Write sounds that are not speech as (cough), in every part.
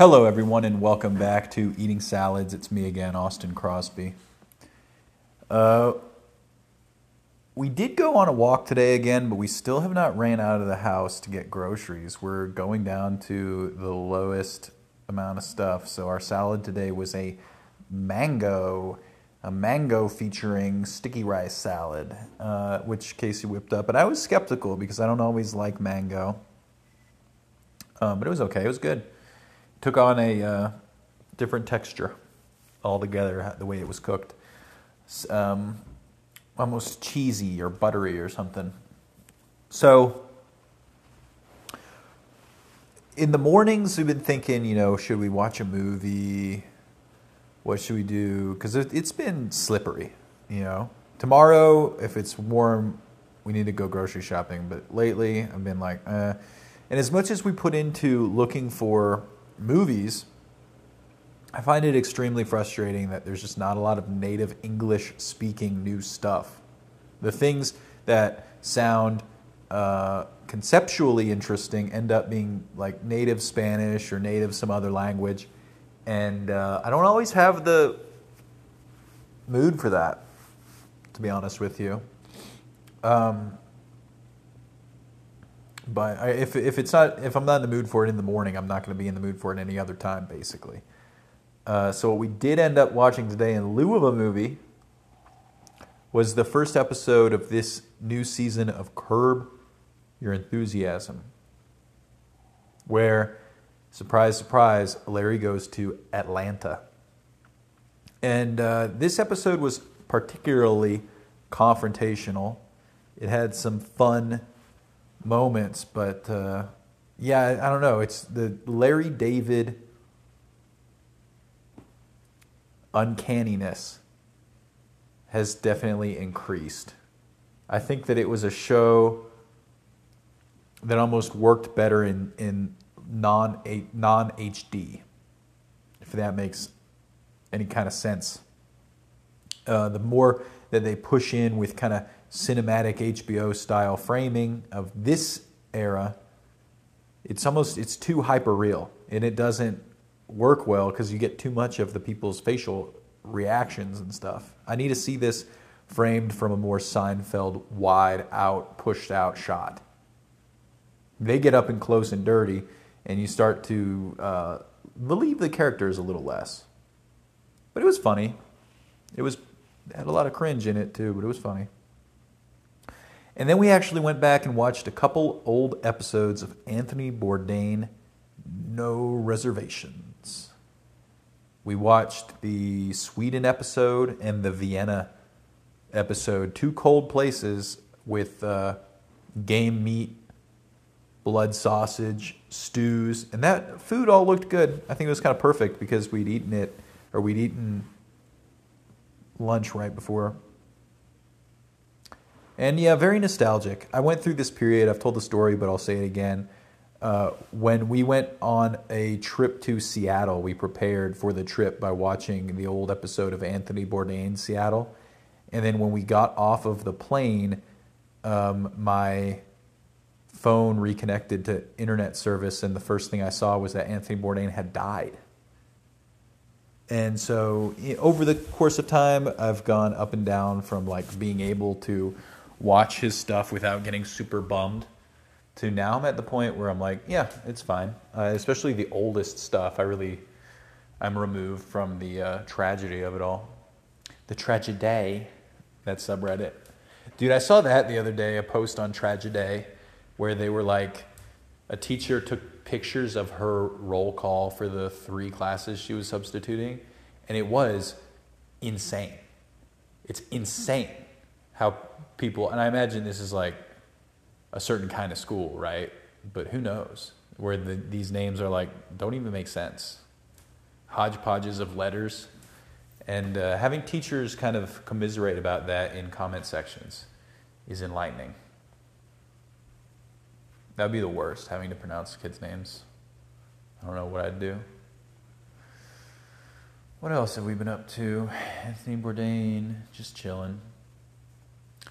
Hello, everyone, and welcome back to Eating Salads. It's me again, Austin Crosby. Uh, we did go on a walk today again, but we still have not ran out of the house to get groceries. We're going down to the lowest amount of stuff. So our salad today was a mango, a mango featuring sticky rice salad, uh, which Casey whipped up. But I was skeptical because I don't always like mango. Um, but it was okay. It was good took on a uh, different texture altogether, the way it was cooked. Um, almost cheesy or buttery or something. So, in the mornings, we've been thinking, you know, should we watch a movie? What should we do? Because it's been slippery, you know. Tomorrow, if it's warm, we need to go grocery shopping. But lately, I've been like, eh. And as much as we put into looking for movies, I find it extremely frustrating that there's just not a lot of native English speaking new stuff. The things that sound uh, conceptually interesting end up being like native Spanish or native some other language. And uh, I don't always have the mood for that, to be honest with you. Um, but I, if if it's not if I'm not in the mood for it in the morning, I'm not going to be in the mood for it any other time, basically. Uh, so what we did end up watching today in lieu of a movie was the first episode of this new season of Curb Your Enthusiasm, where, surprise, surprise, Larry goes to Atlanta. And uh, this episode was particularly confrontational. It had some fun moments, but uh, yeah, I don't know. It's the Larry David uncanniness has definitely increased. I think that it was a show that almost worked better in, in non non HD, if that makes any kind of sense. Uh, the more that they push in with kind of cinematic HBO style framing of this era, it's almost it's too hyper real and it doesn't work well because you get too much of the people's facial reactions and stuff. I need to see this framed from a more Seinfeld wide out, pushed out shot. They get up and close and dirty, and you start to uh, believe the characters a little less. But it was funny. It was had a lot of cringe in it too, but it was funny. And then we actually went back and watched a couple old episodes of Anthony Bourdain, No Reservations. We watched the Sweden episode and the Vienna episode, two cold places with uh, game meat, blood sausage, stews, and that food all looked good. I think it was kind of perfect because we'd eaten it, or we'd eaten lunch right before and yeah, very nostalgic. I went through this period. I've told the story, but I'll say it again. Uh, when we went on a trip to Seattle, we prepared for the trip by watching the old episode of Anthony Bourdain Seattle. And then when we got off of the plane, um, my phone reconnected to internet service, and the first thing I saw was that Anthony Bourdain had died. And so, over the course of time, I've gone up and down from like being able to watch his stuff without getting super bummed to now I'm at the point where I'm like, yeah, it's fine. Uh, especially the oldest stuff, I really, I'm removed from the uh, tragedy of it all. The Tragedeigh, that subreddit. Dude, I saw that the other day, a post on Tragedeigh where they were like, a teacher took pictures of her roll call for the three classes she was substituting, and it was insane. It's insane how people, and I imagine this is like a certain kind of school, right? But who knows? Where the, these names are like, don't even make sense. Hodgepodges of letters. And uh, having teachers kind of commiserate about that in comment sections is enlightening. That would be the worst, having to pronounce kids' names. I don't know what I'd do. What else have we been up to? Anthony Bourdain, just chilling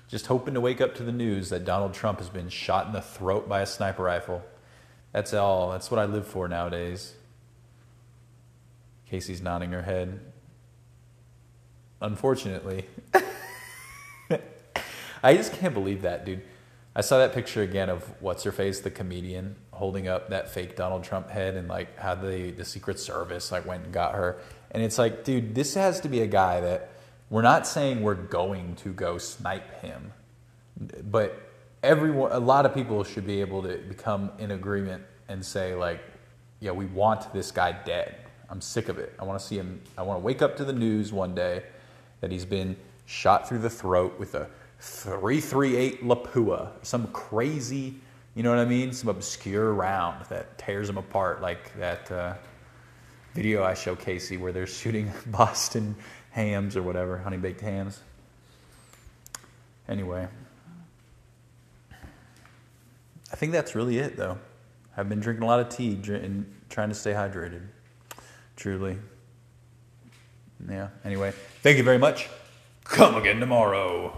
just hoping to wake up to the news that Donald Trump has been shot in the throat by a sniper rifle. That's all. That's what I live for nowadays. Casey's nodding her head. Unfortunately, (laughs) I just can't believe that, dude. I saw that picture again of what's her face, the comedian, holding up that fake Donald Trump head, and like how the the Secret Service like went and got her. And it's like, dude, this has to be a guy that we're not saying we're going to go snipe him, but everyone, a lot of people should be able to become in agreement and say like, yeah, we want this guy dead. I'm sick of it. I want to see him. I want to wake up to the news one day that he's been shot through the throat with a 338 Lapua, some crazy, you know what I mean? Some obscure round that tears him apart, like that uh, video I show Casey where they're (laughs) shooting Boston hams or whatever, honey baked hams. Anyway, I think that's really it, though. I've been drinking a lot of tea and trying to stay hydrated. Truly. Yeah. Anyway, thank you very much. Come again tomorrow.